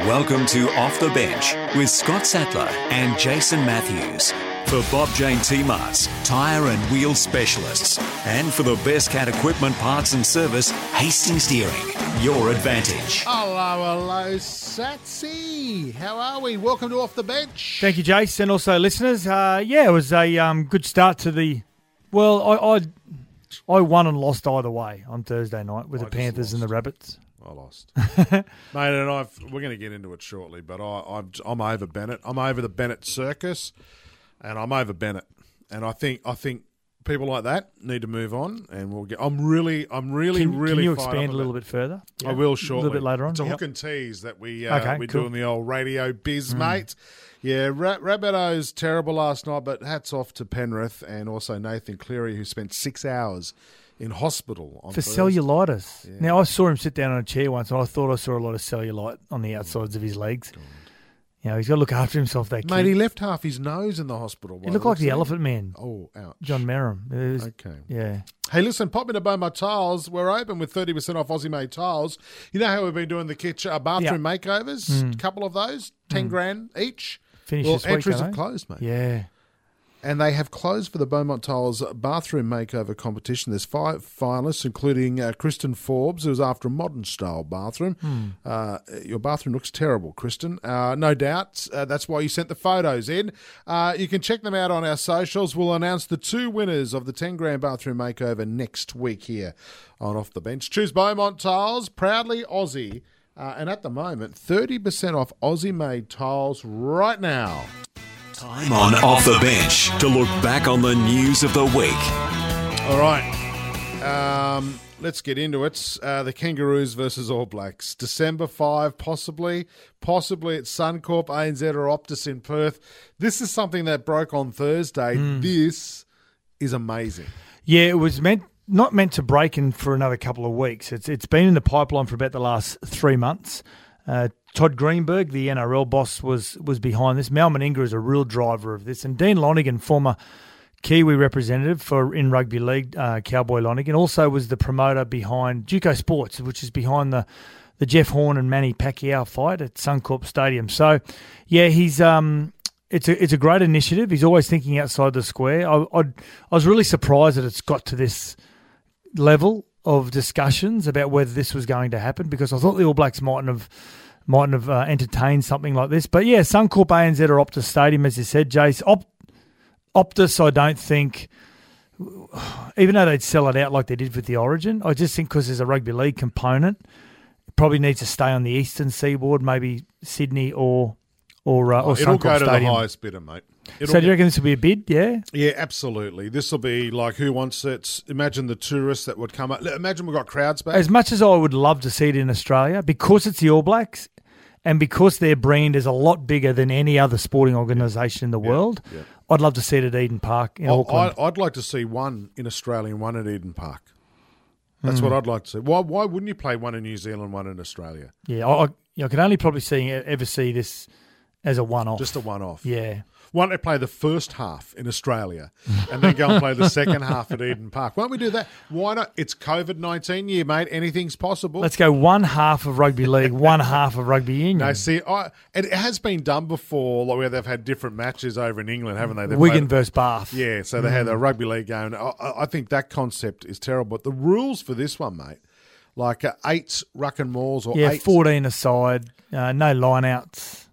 Welcome to Off the Bench with Scott Sattler and Jason Matthews. For Bob Jane T-Marts, tyre and wheel specialists. And for the best cat equipment parts and service, Hastings Deering. Your advantage. Hello, hello, Satsy. How are we? Welcome to Off the Bench. Thank you, Jace, and also listeners. Uh, yeah, it was a um, good start to the. Well, I, I I won and lost either way on Thursday night with I the just Panthers and the. Rabbits. I lost, mate, and I've, we're going to get into it shortly. But I, I'm, I'm over Bennett. I'm over the Bennett circus, and I'm over Bennett. And I think, I think people like that need to move on. And we'll get. I'm really, I'm really, Can, really. can you expand a little bit further? I will shortly. A little bit later on. It's a Yep. hook and tease that we uh, Okay, we cool. do in the old radio biz, mate. Yeah, Ra- Rabbitohs terrible last night, but hats off to Penrith and also Nathan Cleary, who spent six hours in hospital on For Thursday. cellulitis. Now, I saw him sit down on a chair once, and I thought I saw a lot of cellulite on the oh, outsides of his legs. You know, he's got to look after himself, that Mate, kid. he left half his nose in the hospital. He looked like the. Elephant Man, Oh, ouch. John Merrick. Was- Okay. Yeah. Hey, listen, pop into Beaumont Tiles. We're open with 30% off Aussie made tiles. You know how we've been doing the kitchen, uh, bathroom makeovers? A couple of those, 10 hmm. grand each. Finish well, this week, entries don't have closed, mate. Yeah. And they have closed for the Beaumont Tiles bathroom makeover competition. There's five finalists, including uh, Kristen Forbes, who's after a modern style bathroom. Uh, your bathroom looks terrible, Kristen. Uh, no doubt. Uh, that's why you sent the photos in. Uh, you can check them out on our socials. We'll announce the two winners of the 10 grand bathroom makeover next week here on Off the Bench. Choose Beaumont Tiles, proudly Aussie. Uh, and at the moment, 30% off Aussie made tiles right now. Time on Off the Bench to look back on the news of the week. All right. Um, let's get into it. Uh, the Kangaroos versus All Blacks. December 5, possibly. Possibly at Suncorp, ANZ, or Optus in Perth. This is something that broke on Thursday. This is amazing. Yeah, it was meant not meant to break in for another couple of weeks. It's it's been in the pipeline for about the last three months. Uh, Todd Greenberg, the NRL boss, was was behind this. Mal Meninga is a real driver of this, and Dean Lonergan, former Kiwi representative for in rugby league, uh, Cowboy Lonergan, also was the promoter behind Duco Sports, which is behind the the Jeff Horn and Manny Pacquiao fight at Suncorp Stadium. So, yeah, he's um, it's a it's a great initiative. He's always thinking outside the square. I I'd, I was really surprised that it's got to this level of discussions about whether this was going to happen because I thought the All Blacks mightn't have mightn't have uh, entertained something like this. But yeah, Suncorp ANZ or Optus Stadium, as you said, Jace. Op- Optus, I don't think, even though they'd sell it out like they did with the Origin, I just think because there's a rugby league component, it probably needs to stay on the eastern seaboard, maybe Sydney or or uh, or It'll Suncorp go to Stadium. the highest bidder, mate. It'll so do you reckon this will be a bid? Yeah. Yeah, absolutely. This will be like who wants it. Imagine the tourists that would come up. Imagine we've got crowds back. As much as I would love to see it in Australia, because it's the All Blacks and because their brand is a lot bigger than any other sporting organisation in the world, yeah. I'd love to see it at Eden Park in I- Auckland. I, I'd like to see one in Australia and one at Eden Park. That's Hmm. what I'd like to see. Why, why wouldn't you play one in New Zealand, one in Australia? yeah, I, I, I can only probably see ever see this as a one-off. Just a one off. yeah. Why don't they play the first half in Australia and then go and play the second half at Eden Park? Why don't we do that? Why not? It's COVID 19 year, mate. Anything's possible. Let's go one half of rugby league, one half of rugby union. no, see, I, it has been done before, like where they've had different matches over in England, haven't they? They've Wigan played- versus Bath. Yeah, so they had a rugby league game. I, I think that concept is terrible. But the rules for this one, mate, like uh, eight ruck and malls or Yeah, eight. 14 aside, uh, no lineouts.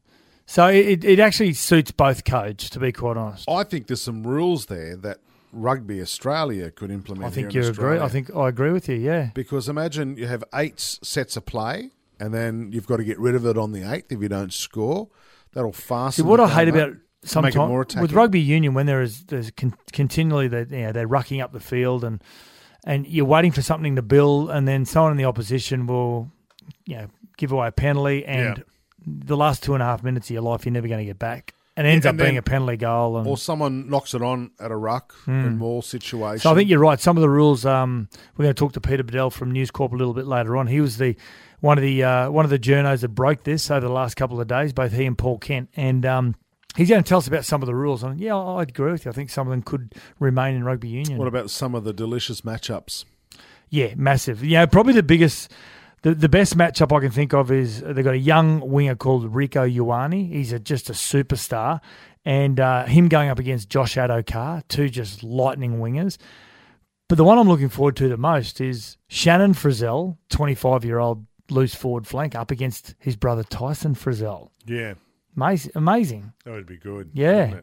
So it, it actually suits both codes, to be quite honest. I think there's some rules there that Rugby Australia could implement. I think you agree. I think I agree with you. Yeah. because imagine you have eight sets of play, and then you've got to get rid of it on the eighth if you don't score. That'll See, fasten. what I hate about sometimes with rugby union when there is there's con- continually that you know, they're rucking up the field and and you're waiting for something to build, and then someone in the opposition will you know give away a penalty and Yeah. The last two and a half minutes of your life you're never going to get back. And it ends Yeah, up and being then- a penalty goal. And Or someone knocks it on at a ruck in more situation. Hmm. So I think you're right. Some of the rules. Um, we're going to talk to Peter Badel from News Corp a little bit later on. He was the one of the uh, one of the journos that broke this over the last couple of days. Both he and Paul Kent, and um, he's going to tell us about some of the rules. And yeah, I- I'd agree with you. I think some of them could remain in rugby union. What about some of the delicious matchups? Yeah, massive. Yeah, probably the biggest, the, the best matchup I can think of is they've got a young winger called Rieko Ioane. He's a, just a superstar. And uh, him going up against Josh Addo-Carr, two just lightning wingers. But the one I'm looking forward to the most is Shannon Frizell, 25 year old loose forward flank, up against his brother Tyson Frizell. Yeah, Amazing. Amazing. that would be good. Yeah.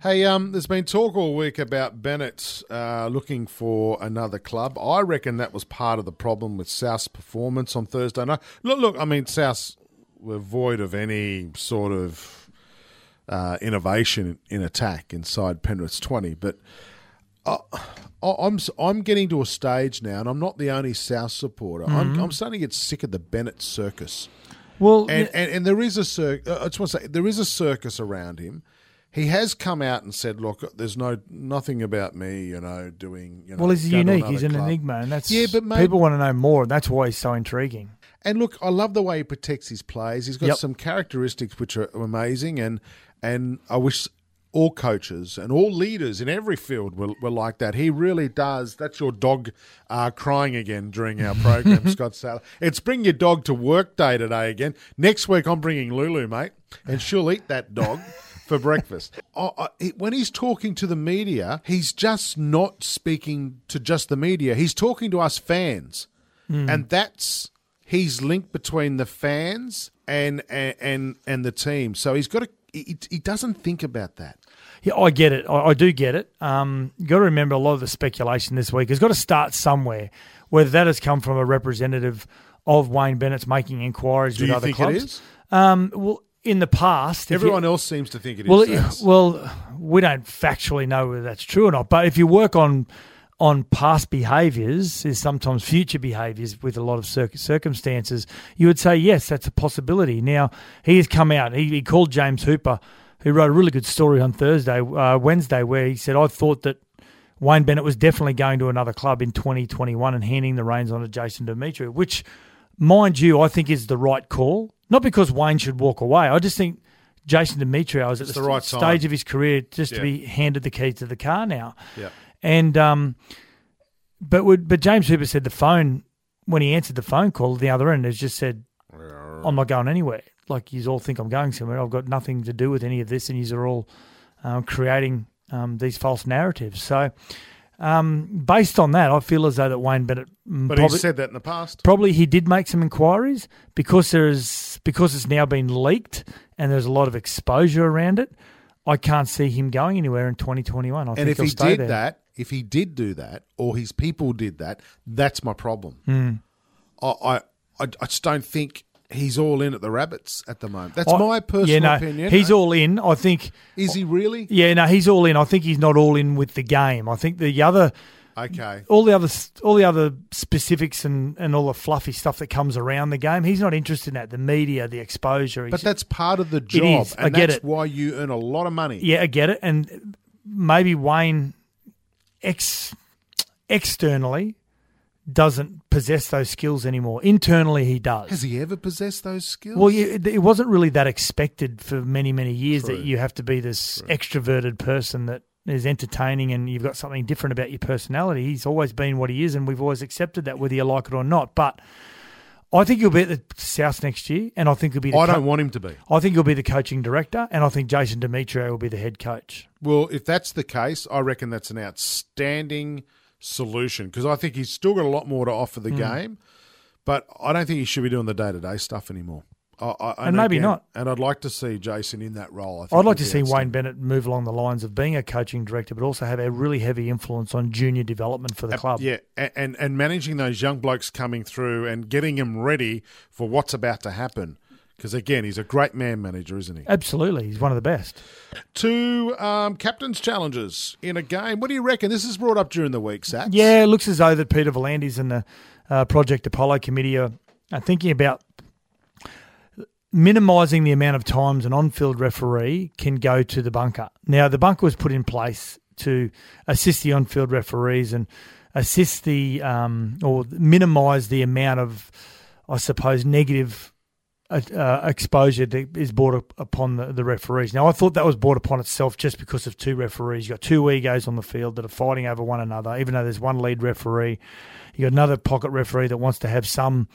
Hey, um, there's been talk all week about Bennett uh, looking for another club. I reckon that was part of the problem with South's performance on Thursday night. Look, look, I mean, South were void of any sort of uh, innovation in attack inside Penrith's 20, but I- I'm I'm getting to a stage now, and I'm not the only South supporter. I'm, I'm starting to get sick of the Bennett circus. Well, And, and and there is a cir- uh, I just want to say there is a circus around him. He has come out and said, "Look, there's no nothing about me, you know, doing." You know, well, he's unique. He's an club." enigma, and that's Yeah, but mate- people want to know more. and That's why he's so intriguing. And look, I love the way he protects his players. He's got Yep. some characteristics which are amazing, and and I wish all coaches and all leaders in every field were, were like that. He really does. That's your dog uh, crying again during our program, Scott Sattler. It's bring your dog to work day today again. Next week, I'm bringing Lulu, mate, and she'll eat that dog. For breakfast. I- he- when he's talking to the media, he's just not speaking to just the media. He's talking to us fans and that's his link between the fans and and and, and the team. So he's got to. He, he doesn't think about that. Yeah, I get it. I, I do get it. Um, you got to remember a lot of the speculation this week has got to start somewhere. Whether that has come from a representative of Wayne Bennett's making inquiries Do with other clubs. Um, well, in the past, if you- Everyone else seems to think it is. well, well, we don't factually know whether that's true or not. But if you work on on past behaviours, is sometimes future behaviours with a lot of cir- circumstances, you would say yes, that's a possibility. Now he has come out. He, he called James Hooper, who wrote a really good story on Thursday, uh, Wednesday, where he said, "I thought that." Wayne Bennett was definitely going to another club in 2021 and handing the reins on to Jason Demetriou, which, mind you, I think is the right call. Not because Wayne should walk away. I just think Jason Demetriou is at the, the right st- time. stage of his career just Yeah. to be handed the keys to the car now. Yeah. And um, but would but James Hooper said the phone when he answered the phone call at the other end has just said, "I'm not going anywhere." Like you all think I'm going somewhere. I've got nothing to do with any of this, and you are all um, creating um, these false narratives. So. Um, based on that, I feel as though that Wayne Bennett mm, but probably, he said that in the past. probably he did make some inquiries because there is because it's now been leaked and there's a lot of exposure around it. I can't see him going anywhere in 2021. I And if he did there. that, if he did do that, or his people did that, that's my problem. I, I, I I just don't think he's all in at the rabbits at the moment. That's I- my personal yeah, no, opinion. He's all in. I think. Is he really? Yeah, no, he's all in. I think he's not all in with the game. I think the other, Okay. all the other, all the other specifics and, and all the fluffy stuff that comes around the game. He's not interested in that. The media, the exposure. But that's part of the job, is. and I get that's it. why you earn a lot of money. Yeah, I get it. And maybe Wayne ex externally doesn't possess those skills anymore. Internally, he does. Has he ever possessed those skills? Well, it, wasn't really that expected for many, many years True. that you have to be this extroverted person that is entertaining and you've got something different about your personality. He's always been what he is, and we've always accepted that, whether you like it or not. But I think he'll be at the South next year, and I think he'll be. The I co- don't want him to be. I think he'll be the coaching director, and I think Jason Demetriou will be the head coach. Well, if that's the case, I reckon that's an outstanding solution because I think he's still got a lot more to offer the hmm. game, but I don't think he should be doing the day to day stuff anymore. I, I, And maybe not. And I'd like to see Jason in that role. I think I'd like to see Wayne. Bennett move along the lines of being a coaching director, but also have a really heavy influence on junior development for the club. Yeah, a- and and managing those young blokes coming through and getting them ready for what's about to happen. Because again, he's a great man manager, isn't he? Absolutely, he's one of the best. Two um, captains' challenges in a game. What do you reckon? This is brought up during the week, Sats. Yeah, it looks as though that Peter V'landys and the uh, Project Apollo committee are, are thinking about minimising the amount of times an on-field referee can go to the bunker. Now, the bunker was put in place to assist the on-field referees and assist the um, or minimise the amount of, I suppose, negative uh, exposure that is brought upon the, the referees. Now, I thought that was brought upon itself just because of two referees. You've got two egos on the field that are fighting over one another, even though there's one lead referee. You've got another pocket referee that wants to have some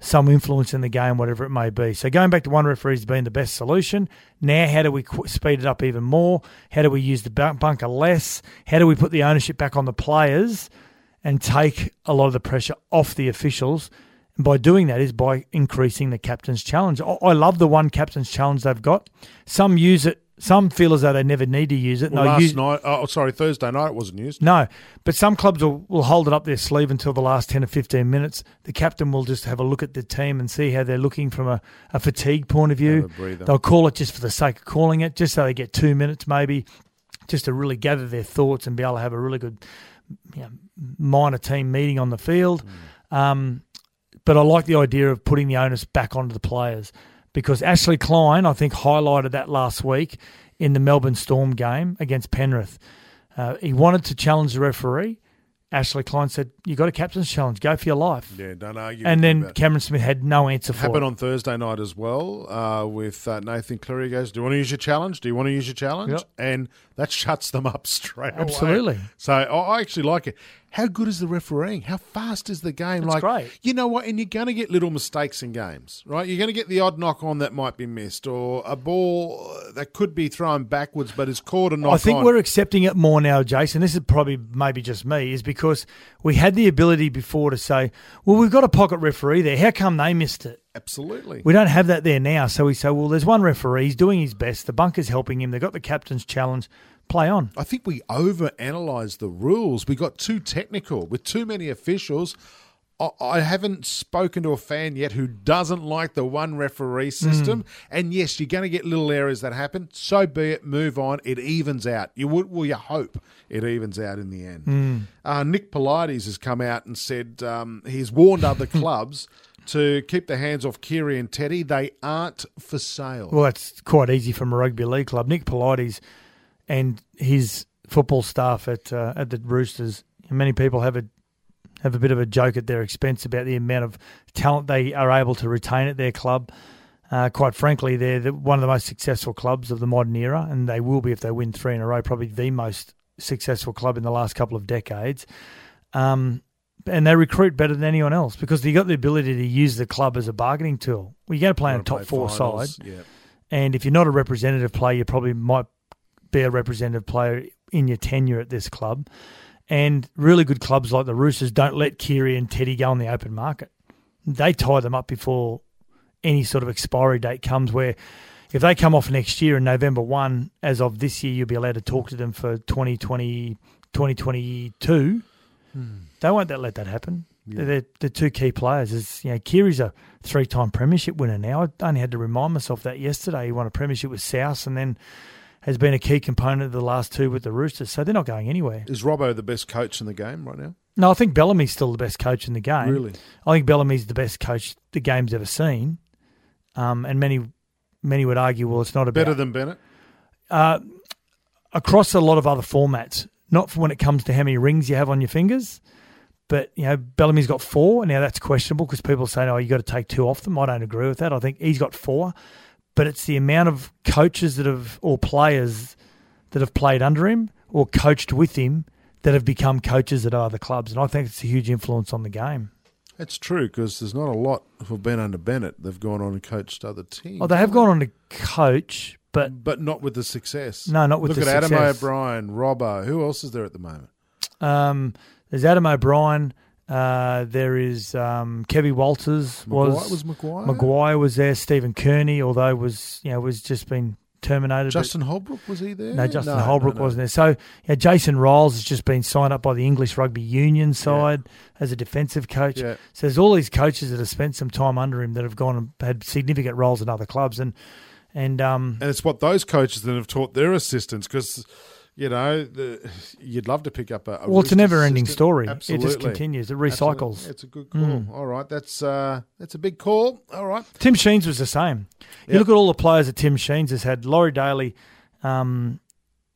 some influence in the game, whatever it may be. So going back to one referee has been the best solution. Now, how do we speed it up even more? How do we use the bunker less? How do we put the ownership back on the players and take a lot of the pressure off the officials? And by doing that is by increasing the captain's challenge. I love the one captain's challenge they've got. Some use it some feel as though they never need to use it. Well, last use, night, oh, sorry, Thursday night it wasn't used. No, but some clubs will, will hold it up their sleeve until the last 10 or 15 minutes. The captain will just have a look at the team and see how they're looking from a, a fatigue point of view. They'll call it just for the sake of calling it, just so they get two minutes maybe, just to really gather their thoughts and be able to have a really good you know, minor team meeting on the field. Mm. Um, but I like the idea of putting the onus back onto the players because Ashley Klein, I think, highlighted that last week in the Melbourne Storm game against Penrith. Uh, he wanted to challenge the referee. Ashley Klein said, "You got a captain's challenge. Go for your life." Yeah, don't argue. And then Cameron Smith had no answer for happened it. on Thursday night as well uh, with uh, Nathan Cleary. Goes, "Do you want to use your challenge? Do you want to use your challenge?" Yep. And that shuts them up straight oh, Absolutely. away. So I actually like it. How good is the refereeing? How fast is the game? It's like, great. You know what? And you're going to get little mistakes in games, right? You're going to get the odd knock on that might be missed, or a ball that could be thrown backwards but is caught a knock I think on. we're accepting it more now, Jason. This is probably maybe just me, is because we had the ability before to say, well, we've got a pocket referee there. How come they missed it? Absolutely. We don't have that there now. So we say, well, there's one referee. He's doing his best. The bunker's helping him. They've got the captain's challenge play on. I think we over analysed the rules. We got too technical with too many officials. I haven't spoken to a fan yet who doesn't like the one referee system. Mm. And yes, you're going to get little errors that happen. So be it. Move on. It evens out. You would, well, you hope it evens out in the end. Mm. Uh, Nick Politis has come out and said um, he's warned other clubs to keep the hands off Keary and Teddy. They aren't for sale. Well, that's quite easy from a rugby league club. Nick Politis and his football staff at uh, at the Roosters. Many people have a have a bit of a joke at their expense about the amount of talent they are able to retain at their club. Uh, quite frankly, they're the, one of the most successful clubs of the modern era, and they will be if they win three in a row. Probably the most successful club in the last couple of decades. Um, and they recruit better than anyone else because they got the ability to use the club as a bargaining tool. Well, you're going to play in a top four finals, side, yeah. and if you're not a representative player, you probably might be a representative player in your tenure at this club. And really good clubs like the Roosters don't let Keary and Teddy go on the open market. They tie them up before any sort of expiry date comes where if they come off next year in November 1, as of this year, you'll be allowed to talk to them for 2020, 2022. Hmm. They won't that let that happen. Yeah. They're the two key players. Is you know, Keary's a three-time premiership winner now. I only had to remind myself that yesterday. He won a premiership with South, and then has been a key component of the last two with the Roosters, so they're not going anywhere. Is Robbo the best coach in the game right now? No, I think Bellamy's still the best coach in the game. Really? I think Bellamy's the best coach the game's ever seen. Um, and many many would argue, well, it's not about better than Bennett. Uh, across a lot of other formats, not for when it comes to how many rings you have on your fingers, but you know Bellamy's got four. Now that's questionable because people say, "Oh, you got to take two off them." I don't agree with that. I think he's got four but it's the amount of coaches that have or players that have played under him or coached with him that have become coaches at other clubs, and I think it's a huge influence on the game. That's true because there's not a lot who've been under Bennett. They've gone on and coached other teams. Oh, they have gone on to coach, but but not with the success. No, not with the success. Look the at success. Adam O'Brien, Robbo. Who else is there at the moment? Um, there's Adam O'Brien. Uh, there is um, Kevin Walters was was Maguire. Maguire was there. Stephen Kearney, although was you know was just been terminated. Justin Holbrook was he there? No, Justin no, Holbrook no, no. wasn't there. So yeah, Jason Ryles has just been signed up by the English Rugby Union side yeah. as a defensive coach. Yeah. So there's all these coaches that have spent some time under him that have gone and had significant roles in other clubs, and and um and it's what those coaches then have taught their assistants because you know, the, you'd love to pick up a. a Well, it's a never-ending story. It Absolutely. just continues. It Absolutely. recycles. It's a good call. All right, that's uh, that's a big call. All right. Tim Sheens was the same. You Yep. look at all the players that Tim Sheens has had: Laurie Daley, um,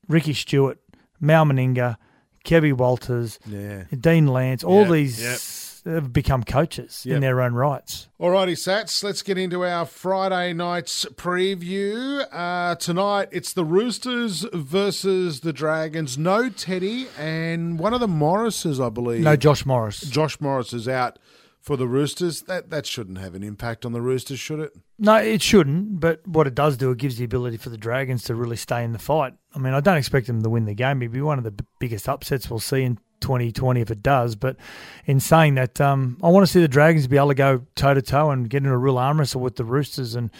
Ricky Stuart, Mal Meninga, Kevy Walters, Yeah. Dean Lance. All Yep, these have become coaches Yep. in their own rights. Alrighty, Sats, let's get into our Friday night's preview. Uh, tonight, it's the Roosters versus the Dragons. No Teddy, and one of the Morrises, I believe. No Josh Morris. Josh Morris is out for the Roosters. That that shouldn't have an impact on the Roosters, should it? No, it shouldn't. But what it does do, it gives the ability for the Dragons to really stay in the fight. I mean, I don't expect them to win the game. It'd be one of the b- biggest upsets we'll see in 2020 if it does. But in saying that, um, I want to see the Dragons be able to go toe to toe and get into a real arm wrestle with the Roosters. And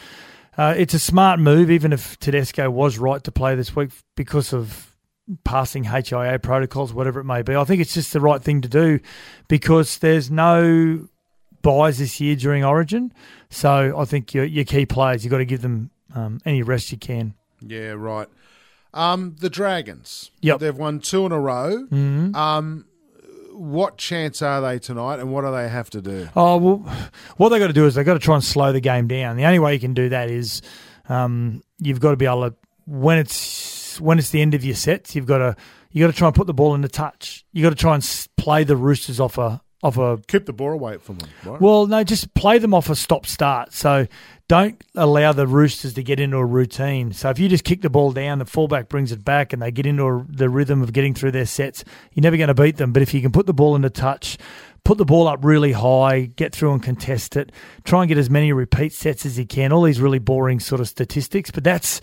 uh, it's a smart move, even if Tedesco was right to play this week because of passing HIA protocols, whatever it may be. I think it's just the right thing to do because there's no buys this year during Origin. So I think your, your key players, you've got to give them um, any rest you can. Yeah, right. Um, the Dragons. Yep. They've won two in a row. Mm-hmm. Um, what chance are they tonight, and what do they have to do? Oh well, what they've got to do is they've got to try and slow the game down. The only way you can do that is um, you've got to be able to when it's when it's the end of your sets, you've got to you got to try and put the ball in the touch. You got to try and play the Roosters off a off a Keep the ball away from them. Right? Well, no, just play them off a stop start. So don't allow the Roosters to get into a routine. So if you just kick the ball down, the fullback brings it back, and they get into a, the rhythm of getting through their sets, you're never going to beat them. But if you can put the ball into touch, put the ball up really high, get through and contest it, try and get as many repeat sets as you can. All these really boring sort of statistics, but that's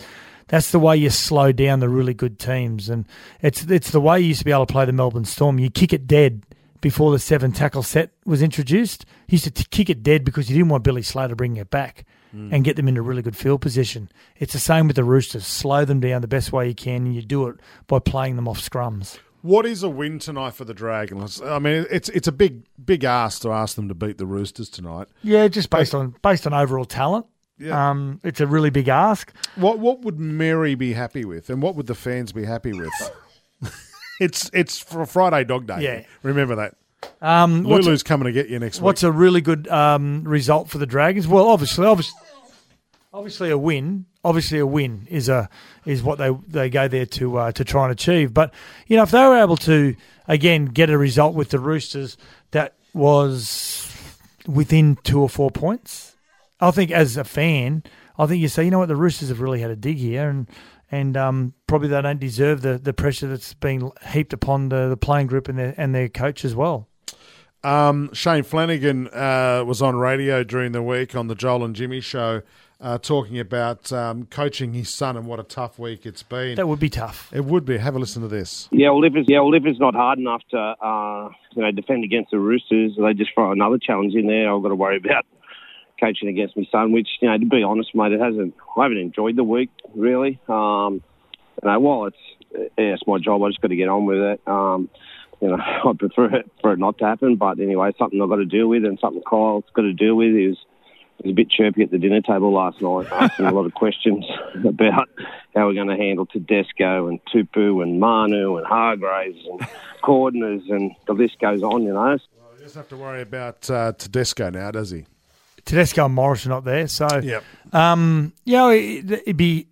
that's the way you slow down the really good teams, and it's it's the way you used to be able to play the Melbourne Storm. You kick it dead before the seven tackle set was introduced. You used to t- kick it dead because you didn't want Billy Slater bringing it back and get them into really good field position. It's the same with the Roosters. Slow them down the best way you can, and you do it by playing them off scrums. What is a win tonight for the Dragons? I mean, it's it's a big big ask to ask them to beat the Roosters tonight. Yeah, just based on based on overall talent. Yeah. Um, it's a really big ask. What what would Mary be happy with, and what would the fans be happy with? it's it's for Friday Dog Day. Yeah. remember that. Um, what's, Lulu's coming to get you next week. what's a really good um, result for the Dragons? Well, obviously, obviously, obviously a win. Obviously, a win is a is what they they go there to uh, to try and achieve. But you know, if they were able to again get a result with the Roosters that was within two or four points, I think as a fan, I think you say, you know what, the Roosters have really had a dig here, and and um, probably they don't deserve the, the pressure that's being heaped upon the, the playing group and their and their coach as well. Um, Shane Flanagan uh, was on radio during the week on the Joel and Jimmy show, uh, talking about um, coaching his son and what a tough week it's been. That would be tough. it would be. Have a listen to this. Yeah, well, if it's yeah, well, if it's not hard enough to uh, you know defend against the Roosters, they just throw another challenge in there. I've got to worry about coaching against my son, which you know, to be honest, mate, it hasn't. I haven't enjoyed the week really. Um, you know, while it's yeah, it's my job, I just got to get on with it. Um, you know, I prefer it for it not to happen, but anyway, something I've got to deal with, and something Kyle's got to deal with is. He was a bit chirpy at the dinner table last night, asking a lot of questions about how we're going to handle Tedesco and Tupu and Manu and Hargreaves and Cordners and the list goes on, you know. Well, He doesn't have to worry about uh, Tedesco now, does he? Tedesco and Morris are not there, so Yep. um, you know, it, it'd be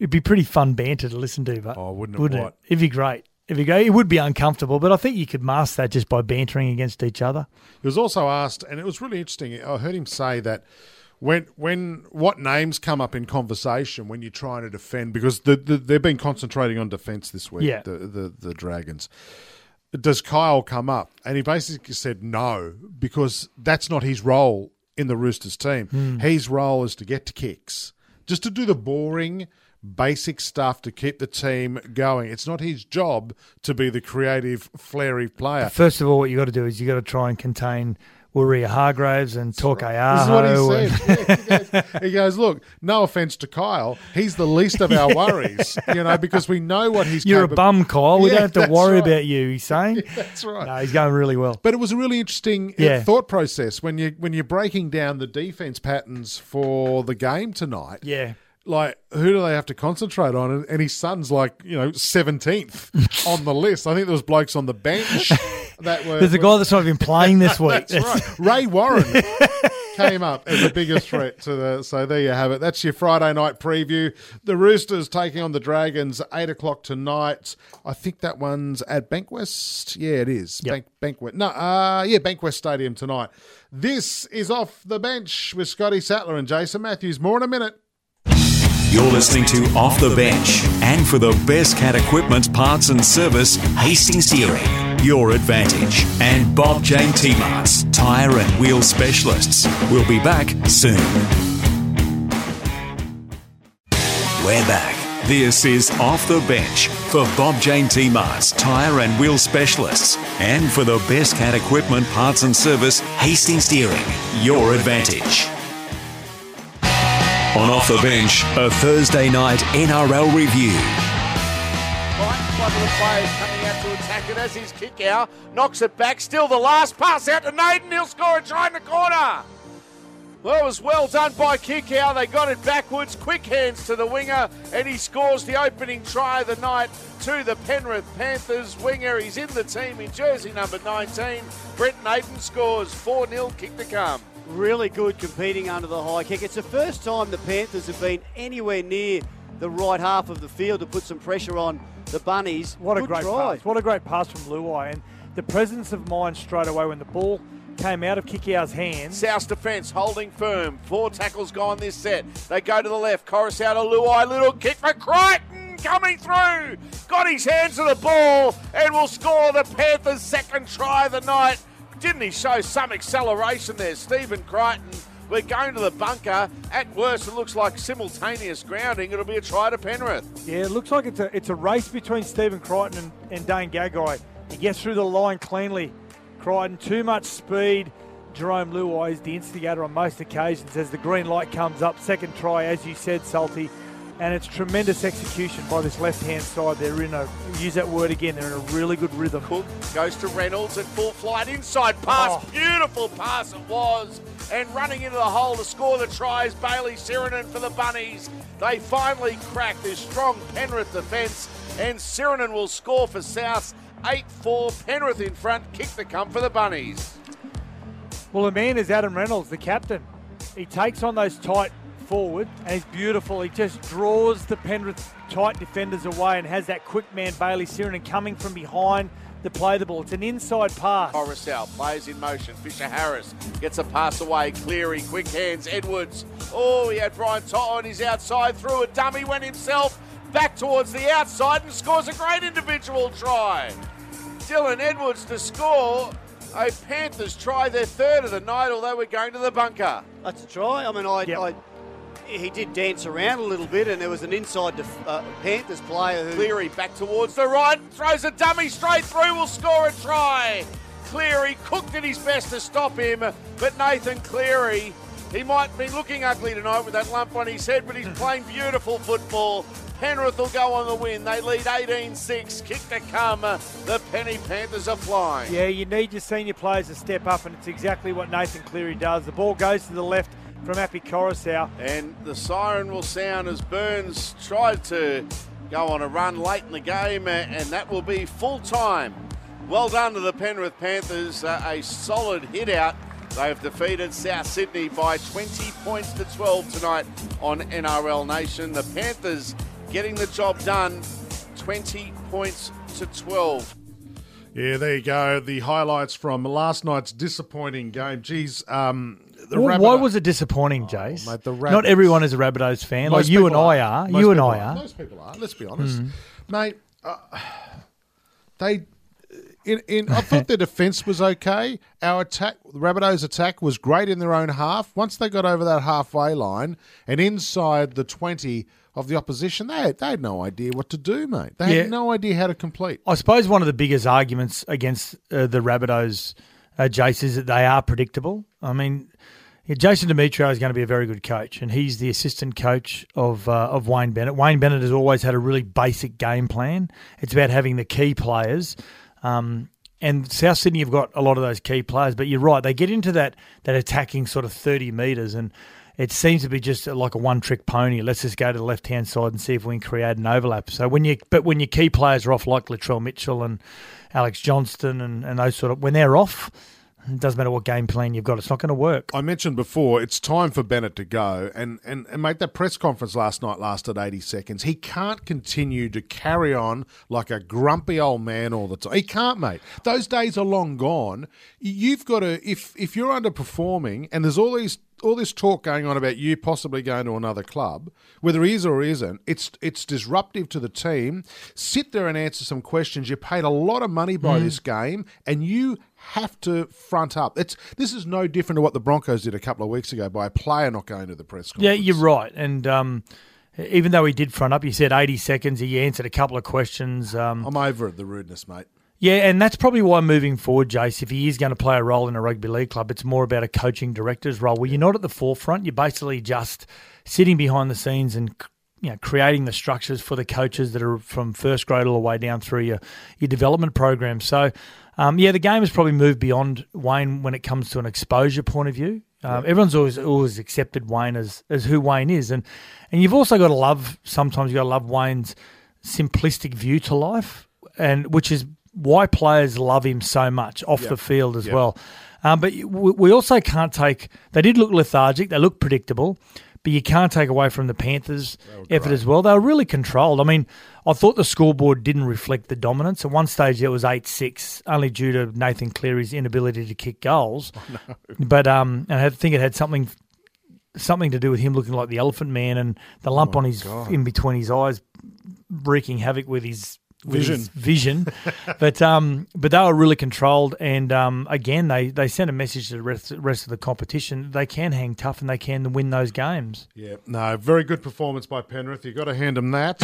it'd be pretty fun banter to listen to, but Oh, wouldn't it wouldn't it? It'd be great. It'd go. It would be uncomfortable, but I think you could mask that just by bantering against each other. He was also asked, and it was really interesting. I heard him say that when when what names come up in conversation when you're trying to defend, because the, the, they've been concentrating on defence this week. Yeah. The, the the Dragons. Does Kyle come up? And he basically said no because that's not his role in the Roosters team. Hmm. His role is to get to kicks, just to do the boring. Basic stuff to keep the team going. It's not his job to be the creative, flary player. First of all, what you got to do is you got to try and contain Waerea-Hargreaves and Torque This is what he said. Yeah, he, goes, he goes, look, no offense to Kyle, he's the least of our worries, you know, because we know what he's You're a bum, Kyle. We Yeah, don't have to worry right. about you. He's saying. That's right. No, he's going really well. But it was a really interesting uh, Yeah. thought process when you when you're breaking down the defense patterns for the game tonight. Yeah. Like who do they have to concentrate on? And, and his son's like you know seventeenth on the list. I think there was blokes on the bench that were. There's a guy that's not even playing this week. That's right. Ray Warren came up as the biggest threat to the. So there you have it. That's your Friday night preview. The Roosters taking on the Dragons eight o'clock tonight. I think that one's at Bankwest. Yeah, it is. Yep. Bank, Bankwest. No, uh, yeah, Bankwest Stadium tonight. This is off the bench with Scotty Sattler and Jason Matthews. More in a minute. You're listening to Off the Bench. And for the best cat equipment, parts and service, Hastings Deering, your advantage. And Bob Jane T-Marts, tyre and wheel specialists. We'll be back soon. We're back. This is Off the Bench for Bob Jane T-Marts, tyre and wheel specialists. And for the best cat equipment, parts and service, Hastings Deering, your advantage. On Off the Bench, a Thursday night NRL review. One of the players coming out to attack it as his kick out. Knocks it back. Still the last pass out to Naden. He'll score a try in the corner. Well, it was well done by Kikau. They got it backwards. Quick hands to the winger, and he scores the opening try of the night to the Penrith Panthers winger. He's in the team in jersey number 19. Brent Naden scores 4 0 kick to come. Really good competing under the high kick. It's the first time the Panthers have been anywhere near the right half of the field to put some pressure on the Bunnies. What a great try. pass. What a great pass from Luai. And the presence of mind straight away when the ball came out of Kikau's hands. South defence holding firm. Four tackles gone this set. They go to the left. Koroisau to Luai. Little kick for Crichton coming through. Got his hands to the ball and will score the Panthers' second try of the night. Didn't he show some acceleration there, Stephen Crichton? We're going to the bunker. At worst, it looks like simultaneous grounding. It'll be a try to Penrith. Yeah, it looks like it's a it's a race between Stephen Crichton and, and Dane Gagai. He gets through the line cleanly. Crichton, too much speed. Jerome Luai is the instigator on most occasions as the green light comes up. Second try, as you said, Salty. And it's tremendous execution by this left-hand side. They're in a use that word again. They're in a really good rhythm. Cook goes to Reynolds at full flight inside pass. Oh. Beautiful pass it was. And running into the hole to score the tries, Bayley Sironen for the Bunnies. They finally crack this strong Penrith defence, and Sironen will score for South. 8 4 Penrith in front, kick to come for the Bunnies. Well, the man is Adam Reynolds, the captain. He takes on those tight forward, and he's beautiful. He just draws the Penrith tight defenders away and has that quick man, Bayley Sironen, coming from behind to play the ball. It's an inside pass. Koroisau plays in motion. Fisher Harris gets a pass away. Cleary, quick hands. Edwards. Oh, he had Brian To'o on his outside. Through a dummy, went himself back towards the outside and scores a great individual try. Dylan Edwards to score. A Panthers try their third of the night, although we're going to the bunker. That's a try. I mean, I, Yep. I he did dance around a little bit, and there was an inside def- uh, Panthers player who Cleary back towards the right, throws a dummy straight through, will score a try. Cleary cooked at his best to stop him, but Nathan Cleary, he might be looking ugly tonight with that lump on his head, but he's playing beautiful football. Penrith will go on the win. They lead 18 6. Kick to come. The Penny Panthers are flying. Yeah, you need your senior players to step up, and it's exactly what Nathan Cleary does. The ball goes to the left from Api Koroisau. And the siren will sound as Burns tried to go on a run late in the game, uh, and that will be full time. Well done to the Penrith Panthers. Uh, a solid hit out. They have defeated South Sydney by 20 points to 12 tonight on NRL Nation. The Panthers getting the job done 20 points to 12. Yeah, there you go. The highlights from last night's disappointing game. Geez, um, the Well, why was it disappointing, Jace? mate, the Not everyone is a Rabbitohs fan. Most like you and people I are. Most You and I are. Hmm. Most people are. Let's be honest, mate. Uh, they, in, in I thought their defence was okay. Our attack, the Rabbitohs' attack was great in their own half. Once they got over that halfway line and inside the twenty of the opposition, they had, they had no idea what to do, mate. They Yeah. had no idea how to complete. I suppose one of the biggest arguments against uh, the Rabbitohs, uh, Jace, is that they are predictable. I mean, yeah, Jason Demetriou is going to be a very good coach, and he's the assistant coach of uh, of Wayne Bennett. Wayne Bennett has always had a really basic game plan. It's about having the key players. Um, and South Sydney have got a lot of those key players, but you're right. They get into that that attacking sort of 30 metres, and it seems to be just like a one trick pony. Let's just go to the left hand side and see if we can create an overlap. So when you but when your key players are off, like Latrell Mitchell and Alex Johnston and, and those sort of when they're off, it doesn't matter what game plan you've got, it's not going to work. I mentioned before, it's time for Bennett to go. And, and, and mate, that press conference last night lasted 80 seconds. He can't continue to carry on like a grumpy old man all the time. He can't, mate. Those days are long gone. You've got to, if, if you're underperforming and there's all these all this talk going on about you possibly going to another club, whether he is or isn't, it's it's disruptive to the team. Sit there and answer some questions. You paid a lot of money by mm. this game, and you have to front up. It's this is no different to what the Broncos did a couple of weeks ago by a player not going to the press conference. Yeah, you're right, and. Um, even though he did front up, he said 80 seconds. He answered a couple of questions. Um, I'm over it, the rudeness, mate. Yeah, and that's probably why moving forward, Jace, if he is going to play a role in a rugby league club, it's more about a coaching director's role where you're not at the forefront. You're basically just sitting behind the scenes and you know, creating the structures for the coaches that are from first grade all the way down through your, your development program. So, um, yeah, the game has probably moved beyond Wayne when it comes to an exposure point of view. Um, yeah. Everyone's always always accepted Wayne as, as who Wayne is, and and you've also got to love. Sometimes you got to love Wayne's simplistic view to life, and which is why players love him so much off yep. the field as yep. well. Um, but we also can't take. They did look lethargic. They look predictable, but you can't take away from the Panthers' effort as well. They were really controlled. I mean, I thought the scoreboard didn't reflect the dominance. At one stage, it was eight six, only due to Nathan Cleary's inability to kick goals. Oh, no. But um, and I think it had something something to do with him looking like the Elephant Man and the lump oh on his God. in between his eyes, wreaking havoc with his vision, vision. but um, but they were really controlled, and um, again, they they sent a message to the rest, rest of the competition. They can hang tough, and they can win those games. Yeah, no, very good performance by Penrith. You have got to hand them that.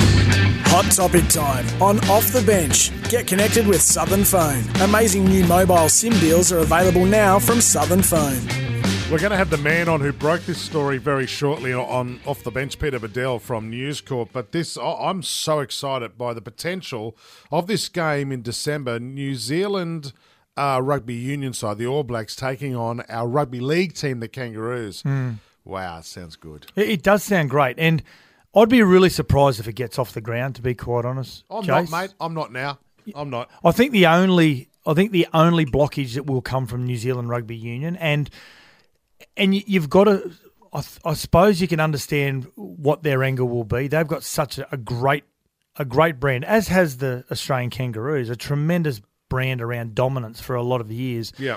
Hot topic time on off the bench. Get connected with Southern Phone. Amazing new mobile SIM deals are available now from Southern Phone. We're going to have the man on who broke this story very shortly on off the bench, Peter Badel from News Corp. But this, I'm so excited by the potential of this game in December. New Zealand uh, rugby union side, the All Blacks, taking on our rugby league team, the Kangaroos. Mm. Wow, sounds good. It, does sound great, and I'd be really surprised if it gets off the ground. To be quite honest, I'm Chase. not, mate. I'm not now. I'm not. I think the only, I think the only blockage that will come from New Zealand rugby union and and you've got to. I, I, suppose you can understand what their anger will be. They've got such a, a great, a great brand, as has the Australian Kangaroos, a tremendous brand around dominance for a lot of years. Yeah.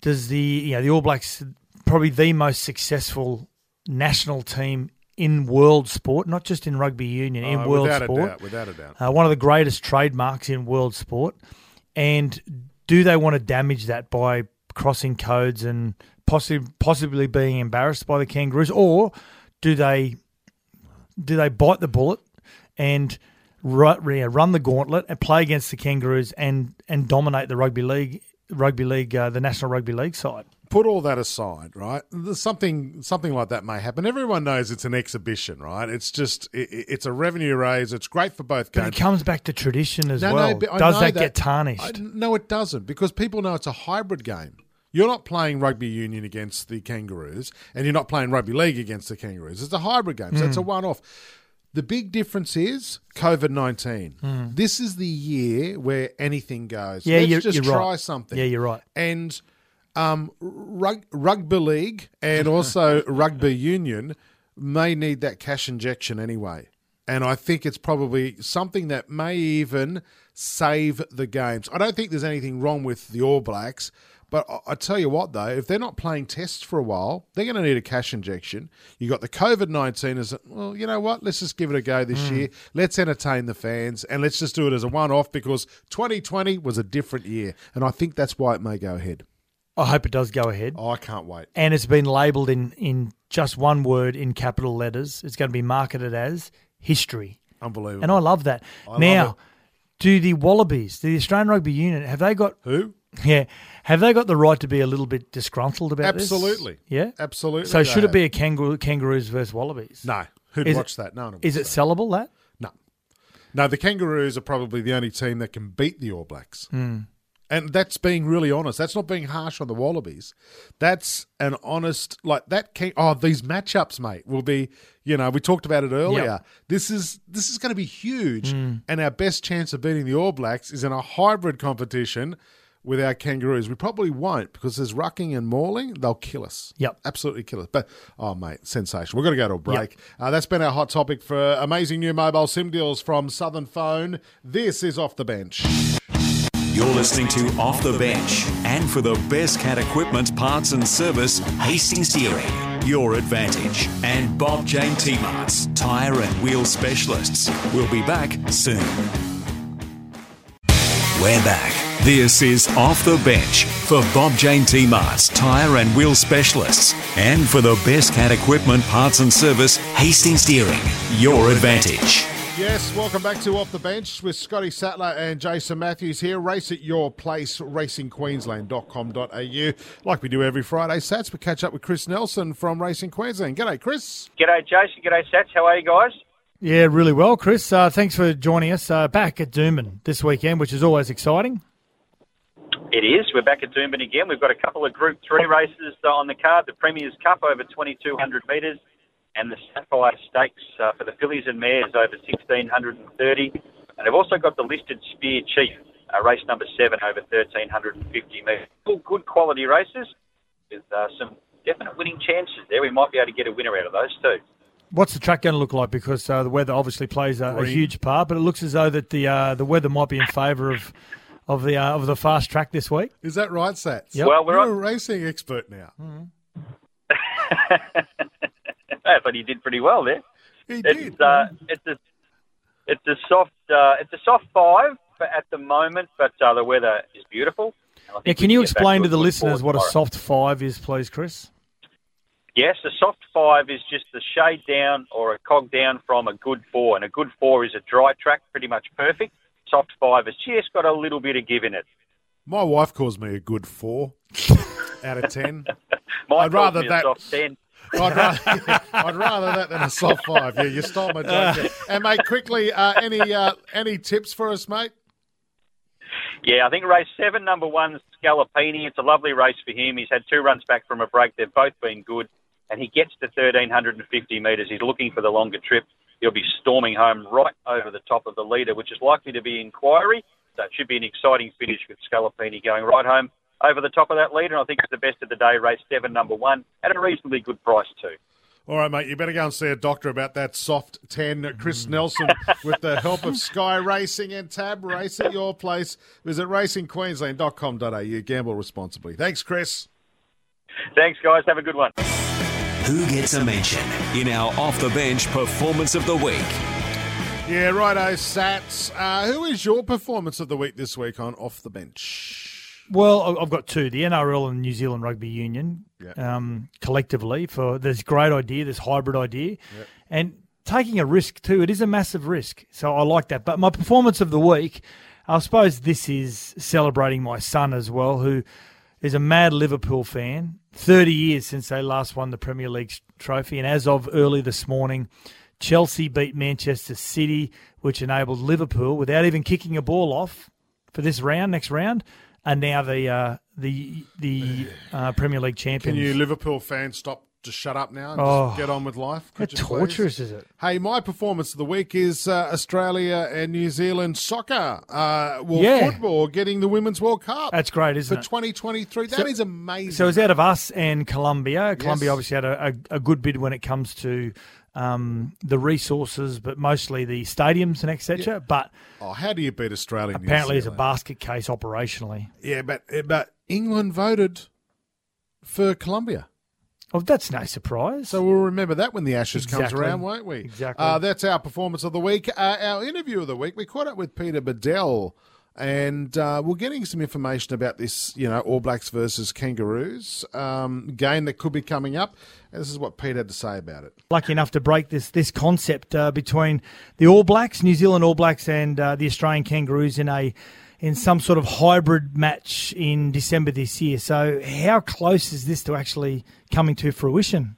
Does the you know the All Blacks probably the most successful national team in world sport, not just in rugby union, in uh, world without sport. A doubt, without a doubt. Uh, one of the greatest trademarks in world sport. And do they want to damage that by crossing codes and possibly possibly being embarrassed by the Kangaroos, or do they do they bite the bullet and run the gauntlet and play against the Kangaroos and and dominate the rugby league rugby league uh, the national rugby league side? Put all that aside, right? There's something something like that may happen. Everyone knows it's an exhibition, right? It's just it, it's a revenue raise. It's great for both games. But it comes back to tradition as no, well. No, Does that, that, get tarnished? I, no, it doesn't because people know it's a hybrid game. You're not playing rugby union against the Kangaroos, and you're not playing rugby league against the Kangaroos. It's a hybrid game, so mm. it's a hmm. one off. The big difference is COVID 19. Mm. This is the year where anything goes. Yeah, Let's you're, just you're try right. something. Yeah, you're right. And um, rug, rugby league and also rugby union may need that cash injection anyway. And I think it's probably something that may even save the games. I don't think there's anything wrong with the All Blacks but I, tell you what, though, if they're not playing tests for a while, they're going to need a cash injection. You got the COVID nineteen as well. You know what? Let's just give it a go this mm. year. Let's entertain the fans and let's just do it as a one off because 2020 was a different year, and I think that's why it may go ahead. I hope it does go ahead. Oh, I can't wait. And it's been labelled in in just one word in capital letters. It's going to be marketed as history. Unbelievable. And I love that. I now, love do the Wallabies, the Australian Rugby Union, have they got who? Yeah. Have they got the right to be a little bit disgruntled about Absolutely. this? Yeah. Absolutely. So should it be a kangaroo, kangaroos versus wallabies? No. Who'd is watch it, that? No. Is it sellable that? No. No, the Kangaroos are probably the only team that can beat the All Blacks. Mm. And that's being really honest. That's not being harsh on the Wallabies. That's an honest, like that. Can, oh, these matchups, mate, will be. You know, we talked about it earlier. Yep. This is this is going to be huge, Mm. and our best chance of beating the All Blacks is in a hybrid competition with our Kangaroos. We probably won't because there's rucking and mauling. They'll kill us. Yep. absolutely kill us. But oh, mate, sensation. We've got to go to a break. Uh, that's been our hot topic for amazing new mobile sim deals from Southern Phone. This is off the bench. You're listening to Off the Bench. And for the best cat equipment, parts and service, Hastings Deering, Your Advantage. And Bob Jane T-Marts, tyre and wheel specialists. We'll be back soon. We're back. This is Off the Bench for Bob Jane T-Marts, tyre and wheel specialists. And for the best cat equipment, parts and service, Hastings Deering, Your Advantage. Yes, welcome back to Off the Bench with Scotty Sattler and Jason Matthews here. Race at your place, racingqueensland.com.au. Like we do every Friday, Satts, we catch up with Chris Nelson from Racing Queensland. G'day, Chris. G'day, Jason. G'day, Satts. How are you guys? Yeah, really well, Chris. Uh, thanks for joining us uh, back at Doomben this weekend, which is always exciting. It is. We're back at Doomben again. We've got a couple of Group 3 races uh, on the card. The Premier's Cup over 2,200 metres and the Sapphire Stakes uh, for the fillies and mares over 1,630. And they've also got the listed Spear Chief, uh, race number 7 over 1,350 metres. All good quality races with uh, some definite winning chances there. We might be able to get a winner out of those too. What's the track going to look like? Because uh, the weather obviously plays a, a huge part, but it looks as though that the uh, the weather might be in favour of of the uh, of the fast track this week. Is that right, Satts? Yep. Well, we're You're on- a racing expert now. I thought he did pretty well there. He did. It's uh, it's a it's a soft uh, it's a soft five for at the moment, but uh, the weather is beautiful. And I Now, can you explain a to the listeners forward what a soft five is, please, Chris? Yes, a soft five is just a shade down or a cog down from a good four, and a good four is a dry track, pretty much perfect. Soft five has just got a little bit of give in it. My wife calls me a good four out of ten. I'd rather that- ten. I'd rather, I'd rather that than a soft five. Yeah, you stole my joke. there. And mate, quickly, uh, any uh, any tips for us, mate? Yeah, I think race seven, number one, Scalapini. It's a lovely race for him. He's had two runs back from a break. They've both been good. And he gets to 1,350 metres. He's looking for the longer trip. He'll be storming home right over the top of the leader, which is likely to be Inquiry. So it should be an exciting finish with Scalapini going right home over the top of that leader. And I think it's the best of the day, race seven, number one, at a reasonably good price too. All right, mate, you better go and see a doctor about that soft 10. Chris hmm. Nelson, with the help of Sky Racing and Tab Race at your place. Visit racingqueensland.com.au. Gamble responsibly. Thanks, Chris. Thanks, guys. Have a good one. Who gets a mention in our off the bench performance of the week? Yeah, righto, Satts. Uh, who is your performance of the week this week on Off the Bench? Well, I- I've got two: the NRL and New Zealand Rugby Union, Yeah. um, collectively for this great idea, this hybrid idea, and taking a risk too. It is a massive risk, so I like that. But my performance of the week, I suppose, this is celebrating my son as well, who is a mad Liverpool fan. Thirty years since they last won the Premier League trophy, and as of early this morning. Chelsea beat Manchester City, which enabled Liverpool, without even kicking a ball off, for this round, next round, are now the uh, the the uh, Premier League champions. Can you Liverpool fans stop to shut up now and Oh. just get on with life? How Could please? torturous is it? Hey, my performance of the week is uh, Australia and New Zealand soccer. Uh, well, Yeah. football getting the Women's World Cup That's great, isn't it? for it? 2023. That is amazing. So it's out of us and Colombia. Colombia Yes. obviously had a, a, a good bid when it comes to um, the resources, but mostly the stadiums and etc. But oh, how do you beat Australia? apparently, it's a basket case operationally. Yeah, but but England voted for Colombia. Oh, that's no surprise. So we'll remember that when the Ashes comes around, won't we? Exactly. Uh, that's our performance of the week. Uh, our interview of the week, we caught up with Peter Badel, and uh, we're getting some information about this, you know, All Blacks versus Kangaroos um, game that could be coming up. And this is what Pete had to say about it. lucky enough to break this this concept uh, between the All Blacks, New Zealand All Blacks, and uh, the Australian Kangaroos in a in some sort of hybrid match in December this year. So, how close is this to actually coming to fruition?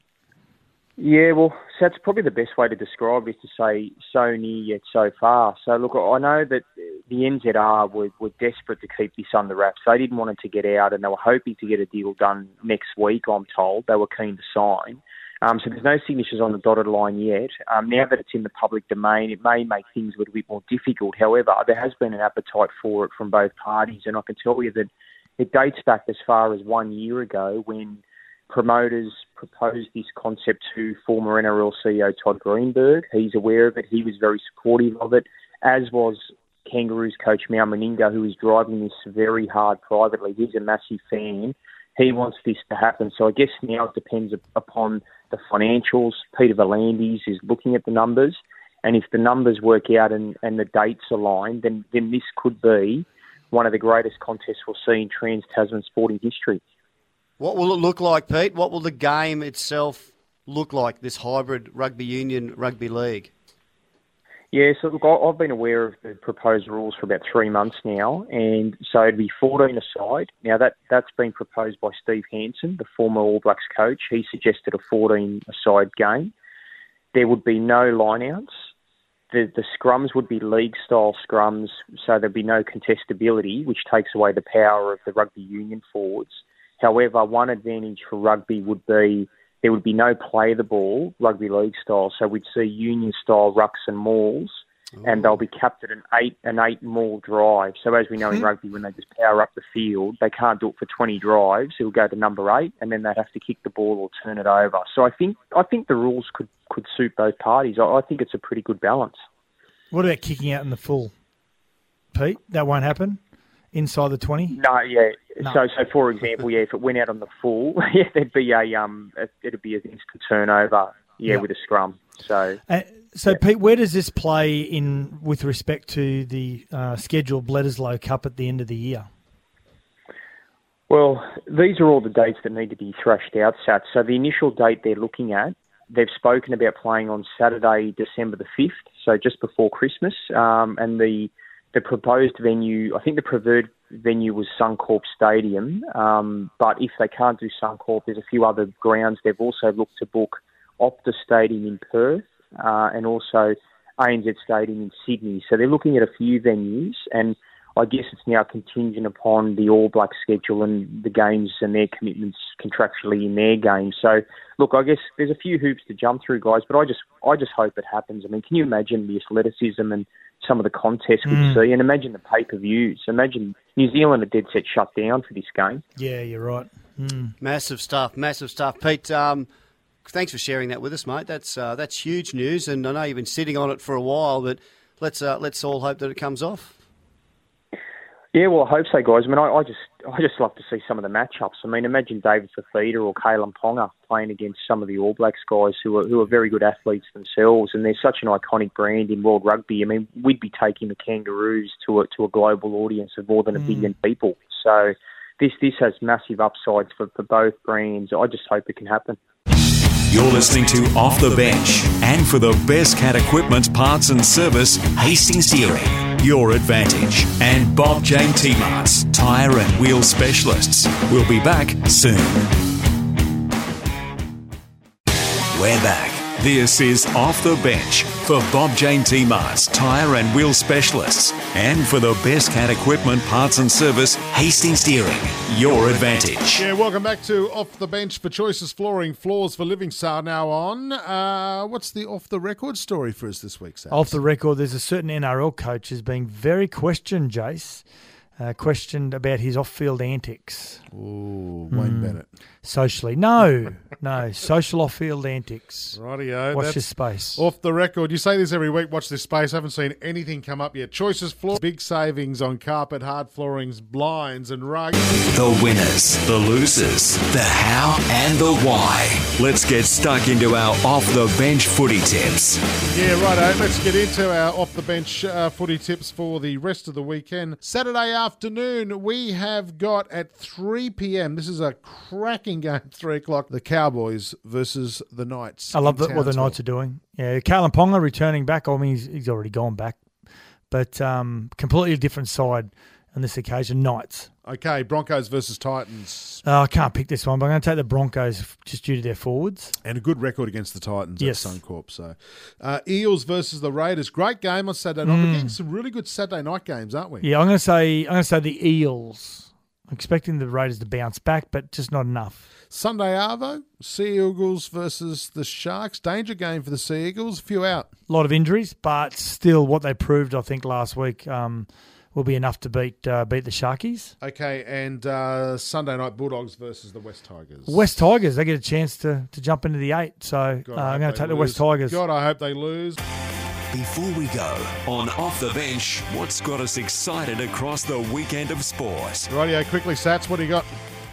Yeah, well, so that's probably the best way to describe it is to say so near yet so far. So, look, I know that the NZR were, were desperate to keep this under wraps. They didn't want it to get out, and they were hoping to get a deal done next week. I'm told they were keen to sign. Um, so there's no signatures on the dotted line yet. Um, now that it's in the public domain, it may make things a little bit more difficult. However, there has been an appetite for it from both parties, and I can tell you that it dates back as far as one year ago when promoters proposed this concept to former NRL CEO Todd Greenberg. He's aware of it. He was very supportive of it, as was Kangaroos coach Mal Meninga, who is driving this very hard privately. He's a massive fan. He wants this to happen. So I guess now it depends upon the financials. Peter V'landys is looking at the numbers. And if the numbers work out and, and the dates align, then, then this could be one of the greatest contests we'll see in trans Tasman sporting history. What will it look like, Pete? What will the game itself look like, this hybrid rugby union rugby league? Yeah, so look, I've been aware of the proposed rules for about three months now, and so it'd be 14 aside. Now that that's been proposed by Steve Hansen, the former All Blacks coach. He suggested a 14 aside game. There would be no lineouts. The the scrums would be league style scrums, so there'd be no contestability, which takes away the power of the rugby union forwards. However, one advantage for rugby would be there would be no play the ball rugby league style. So we'd see union style rucks and mauls, Ooh. and they'll be capped at an eight an eight maul drive. So as we know in hmm. rugby, when they just power up the field, they can't do it for twenty drives. It'll go to number eight, and then they'd have to kick the ball or turn it over. So I think I think the rules could could suit both parties. I, I think it's a pretty good balance. What about kicking out in the full, Pete? That won't happen inside the twenty. No, yeah, no. So, so for example, yeah, if it went out on the full, yeah, there'd be a um, it'd be an instant turnover, yeah, with a scrum. So, uh, so yeah. Pete, where does this play in with respect to the uh, scheduled Bledisloe Cup at the end of the year? Well, these are all the dates that need to be thrashed out, Sat. So the initial date they're looking at, they've spoken about playing on Saturday, December the fifth, so just before Christmas, um, and the the proposed venue, I think the preferred venue was Suncorp Stadium, um, but if they can't do Suncorp, there's a few other grounds. They've also looked to book Optus Stadium in Perth uh, and also ANZ Stadium in Sydney. So they're looking at a few venues, and I guess it's now contingent upon the All Black schedule and the games and their commitments contractually in their games. So, look, I guess there's a few hoops to jump through, guys, but I just I just hope it happens. I mean, can you imagine the athleticism and some of the contests we'd mm. see, and imagine the pay per views. Imagine New Zealand are dead set shut down for this game. Yeah, you're right. Mm. Massive stuff, massive stuff, Pete. Um, thanks for sharing that with us, mate. That's uh, that's huge news, and I know you've been sitting on it for a while, but let's uh, let's all hope that it comes off. Yeah, well, I hope so, guys. I mean, I, I, just I just love to see some of the matchups. I mean, imagine David Fifita or Kalyn Ponga playing against some of the All Blacks guys who are who are very good athletes themselves, and they're such an iconic brand in world rugby. I mean, we'd be taking the Kangaroos to a to a global audience of more than a mm. billion people. So this this has massive upsides for, for both brands. I just hope it can happen. You're listening to Off the Bench, and for the best cat equipment, parts, and service, Hastings Deering your advantage. And Bob Jane T Marts, tyre and wheel specialists. We'll be back soon. We're back. This is Off the Bench for Bob Jane T Marts, tyre and wheel specialists. And for the best cat equipment, parts and service, Hastings Deering, your advantage. Yeah, welcome back to Off the Bench for Choices Flooring, Floors for Living Star now on. Uh, what's the off the record story for us this week, Sam? Off the record, there's a certain NRL coach who's being very questioned, Jace uh, questioned about his off-field antics. Ooh, Wayne mm. Bennett. Socially, no, no, social off-field antics. Rightio. Watch this space. Off the record. You say this every week. Watch this space. I haven't seen anything come up yet. Choices floor, big savings on carpet, hard floorings, blinds, and rugs. The winners, the losers, the how and the why. Let's get stuck into our off-the-bench footy tips. Yeah, righto. Let's get into our off-the-bench uh, footy tips for the rest of the weekend. Saturday afternoon, we have got at 3 p.m. This is a cracking game, 3 o'clock. The Cowboys versus the Knights. I love the, what the Knights are doing. Yeah, Kalyn Ponga returning back. I mean, he's, he's already gone back, but um, completely different side. on this occasion. Knights. Okay, Broncos versus Titans. Uh, I can't pick this one, but I'm going to take the Broncos just due to their forwards. And a good record against the Titans Yes. at Suncorp. So, uh, Eels versus the Raiders. Great game on Saturday night. We're getting some really good Saturday night games, aren't we? Hmm. Yeah, I'm going to say I'm going to say the Eels. I'm expecting the Raiders to bounce back, but just not enough. Sunday Arvo, Sea Eagles versus the Sharks. Danger game for the Sea Eagles. A few out. A lot of injuries, but still, what they proved, I think, last week um, will be enough to beat uh, beat the Sharkies. Okay, and uh, Sunday night Bulldogs versus the West Tigers. West Tigers, they get a chance to, to jump into the eight, so God, uh, I'm going to take the. West Tigers. God, I hope they lose. Before we go, on Off the Bench, what's got us excited across the weekend of sport? Radio, quickly, Satts, what do you got?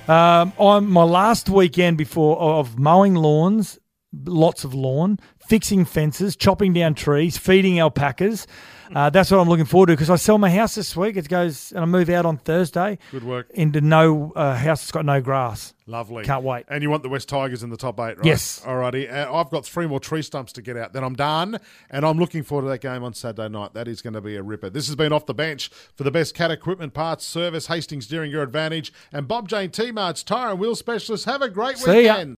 Um, on my last weekend before of mowing lawns, lots of lawn, fixing fences, chopping down trees, feeding alpacas. Uh, that's what I'm looking forward to because I sell my house this week. It goes and I move out on Thursday. Good work. Into no uh, house that's got no grass. Lovely. Can't wait. And you want the West Tigers in the top eight, right? Yes. Alrighty. Uh, I've got three more tree stumps to get out. Then I'm done. And I'm looking forward to that game on Saturday night. That is going to be a ripper. This has been Off the Bench for the best cat equipment parts service, Hastings Deering Your Advantage, and Bob Jane T Mart's Tire and Wheel Specialist. Have a great See ya. weekend.